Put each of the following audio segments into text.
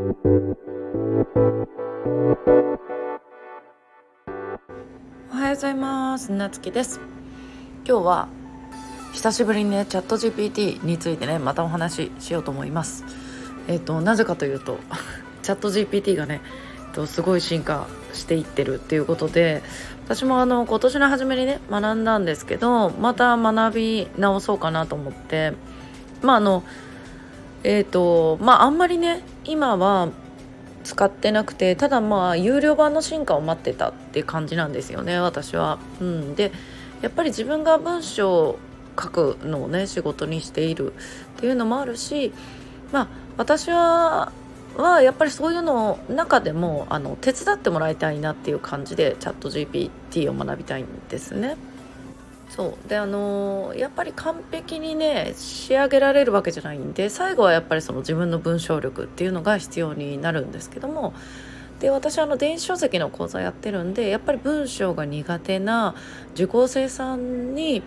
おはようございます。なつきです。今日は久しぶりにねチャット GPT についてねまたお話ししようと思います。えっ、となぜかというと チャット GPT がねとすごい進化していってるっていうことで私もあの今年の初めにね学んだんですけどまた学び直そうかなと思ってまああのえっ、ー、とまああんまりね今は使ってなくてただまあ有料版の進化を待ってたっていう感じなんですよね私は。うん、でやっぱり自分が文章を書くのをね仕事にしているっていうのもあるしまあ私ははやっぱりそういうの中でもあの手伝ってもらいたいなっていう感じでチャット GPT を学びたいんですね。そう。であのー、やっぱり完璧にね仕上げられるわけじゃないんで最後はやっぱりその自分の文章力っていうのが必要になるんですけどもで私あの電子書籍の講座やってるんでやっぱり文章が苦手な受講生さんに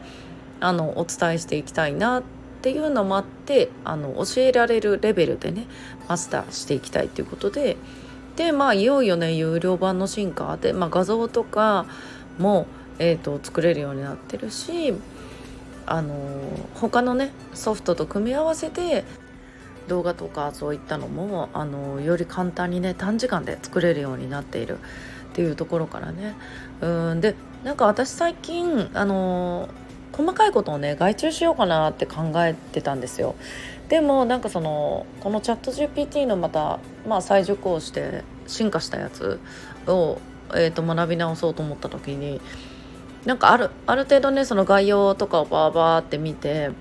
あのお伝えしていきたいなっていうのもあってあの教えられるレベルでねマスターしていきたいということででまあいよいよね有料版の進化で、まあ、画像とかもえーと、作れるようになってるしあの他のねソフトと組み合わせて動画とかそういったのもあのより簡単にね短時間で作れるようになっているっていうところからね。うんでなんか私最近あの細かいことをね外注しようかなって考えてたんですよ。でもなんかそのこのチャット GPT のまた、まあ、再受講して進化したやつを、えーと学び直そうと思った時になんかあるある程度ねその概要とかをバーバーって見て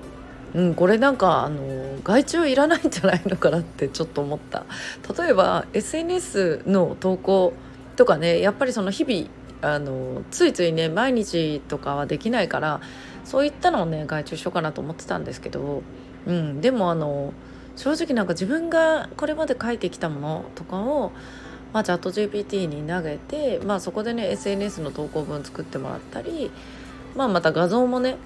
うんこれなんかあの外注いらないんじゃないのかなって ちょっと思った。例えば SNS の投稿とかねやっぱりその日々あのついついね毎日とかはできないからそういったのをね外注しようかなと思ってたんですけど、うん、でもあの正直なんか自分がこれまで書いてきたものとかをまあ、チャット GPT に投げて、まあ、そこでね SNS の投稿文作ってもらったり、まあ、また画像もね、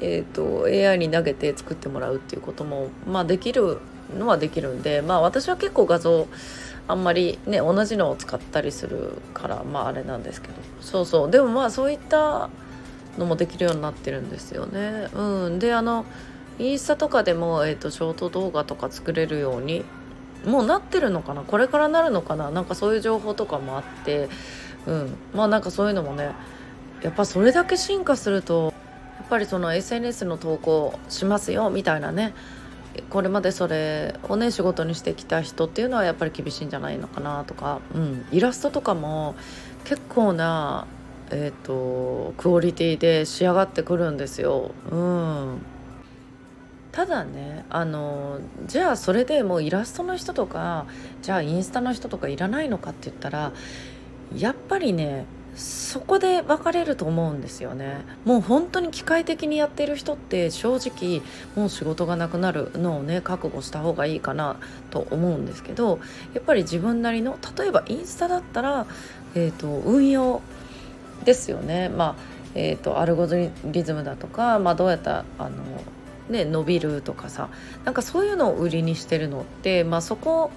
えーと、AI に投げて作ってもらうっていうことも、まあ、できるのはできるんで、まあ、私は結構画像あんまりね同じのを使ったりするからまああれなんですけど。そうそう。でもまあそういったのもできるようになってるんですよね。うん、であのインスタとかでも、えーとショート動画とか作れるようにもうなってるのかな？これからなるのかな？なんかそういう情報とかもあってうん。まあなんかそういうのもねやっぱそれだけ進化するとやっぱりその SNS の投稿しますよみたいなねこれまでそれをね仕事にしてきた人っていうのはやっぱり厳しいんじゃないのかなとか、うん、イラストとかも結構なえーと、とクオリティで仕上がってくるんですよ。うん。ただねあのじゃあそれでもうイラストの人とかじゃあインスタの人とかいらないのかって言ったらやっぱりねそこで分かれると思うんですよね。もう本当に機械的にやってる人って正直もう仕事がなくなるのをね覚悟した方がいいかなと思うんですけどやっぱり自分なりの例えばインスタだったら、えーと、運用ですよね。まあえーとアルゴリズムだとか、まあ、どうやったあのね、伸びるとかさなんかそういうのを売りにしてるのって、まあ、そこ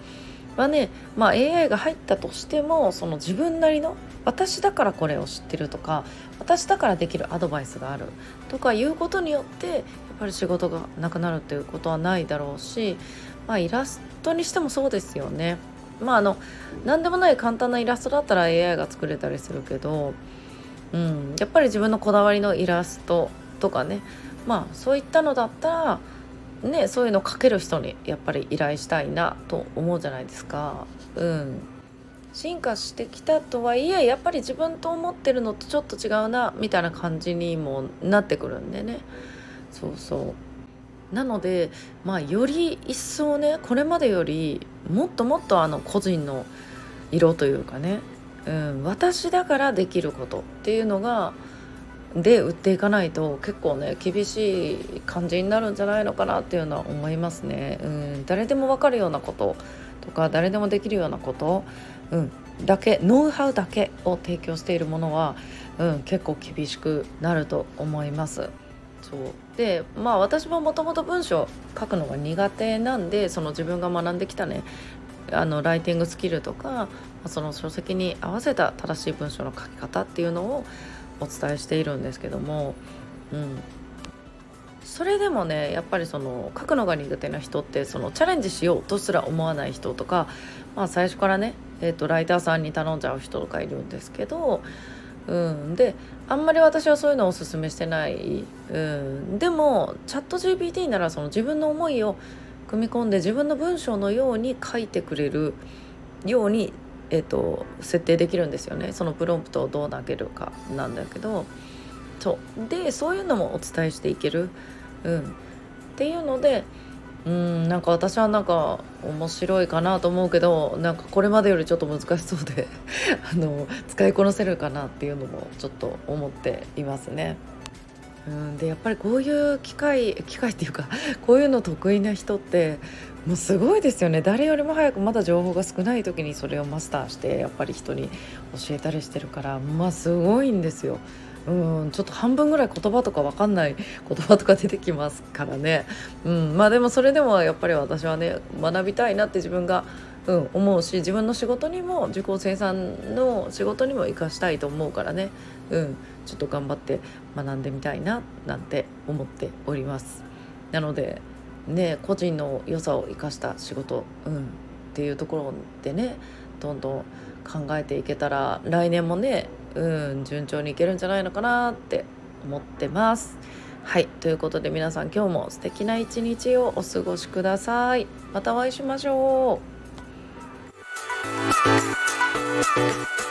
はね、まあ、AI が入ったとしてもその自分なりの私だからこれを知ってるとか私だからできるアドバイスがあるとかいうことによってやっぱり仕事がなくなるっていうことはないだろうし、まあ、イラストにしてもそうですよね。まああの何でもない簡単なイラストだったら AI が作れたりするけど、うん、やっぱり自分のこだわりのイラストとかね。まあそういったのだったらねそういうの書ける人にやっぱり依頼したいなと思うじゃないですか。うん。進化してきたとはいえやっぱり自分と思ってるのとちょっと違うなみたいな感じにもなってくるんでね。そうそう。なのでまあより一層ねこれまでよりもっともっとあの個人の色というかね、うん、私だからできることっていうのがで売っていかないと結構ね厳しい感じになるんじゃないのかなっていうのは思いますね。うん、誰でも分かるようなこととか誰でもできるようなこと、うん、だけノウハウだけを提供しているものは、うん、結構厳しくなると思います。そうでまあ私ももともと文章書くのが苦手なんでその自分が学んできたねあのライティングスキルとかその書籍に合わせた正しい文章の書き方っていうのをお伝えしているんですけども、うん、それでもねやっぱりその書くのが苦手な人ってそのチャレンジしようとすら思わない人とか、まあ、最初からね、えーと、ライターさんに頼んじゃう人とかいるんですけど、うん、であんまり私はそういうのをおすすめしてない、うん、でもチャット GPT ならその自分の思いを組み込んで自分の文章のように書いてくれるように、えーと設定できるんですよね。そのプロンプトをどう投げるかなんだけど。そう。でそういうのもお伝えしていける。うん、っていうのでうんなんか私はなんか面白いかなと思うけどなんかこれまでよりちょっと難しそうで あの使いこなせるかなっていうのもちょっと思っていますね。うん、でやっぱりこういう機会機会っていうかこういうの得意な人ってもうすごいですよね誰よりも早くまだ情報が少ない時にそれをマスターしてやっぱり人に教えたりしてるからまあすごいんですよ。うんちょっと半分ぐらい言葉とか分かんない 言葉とか出てきますからね、うん、まあでもそれでもやっぱり私はね学びたいなって自分が、うん、思うし自分の仕事にも受講生産の仕事にも生かしたいと思うからね、うん、ちょっと頑張って学んでみたいななんて思っております。なのでね個人の良さを生かした仕事、うん、っていうところでねどんどん考えていけたら来年もねうん順調にいけるんじゃないのかなって思ってます。はいということで皆さん今日も素敵な一日をお過ごしください。またお会いしましょう。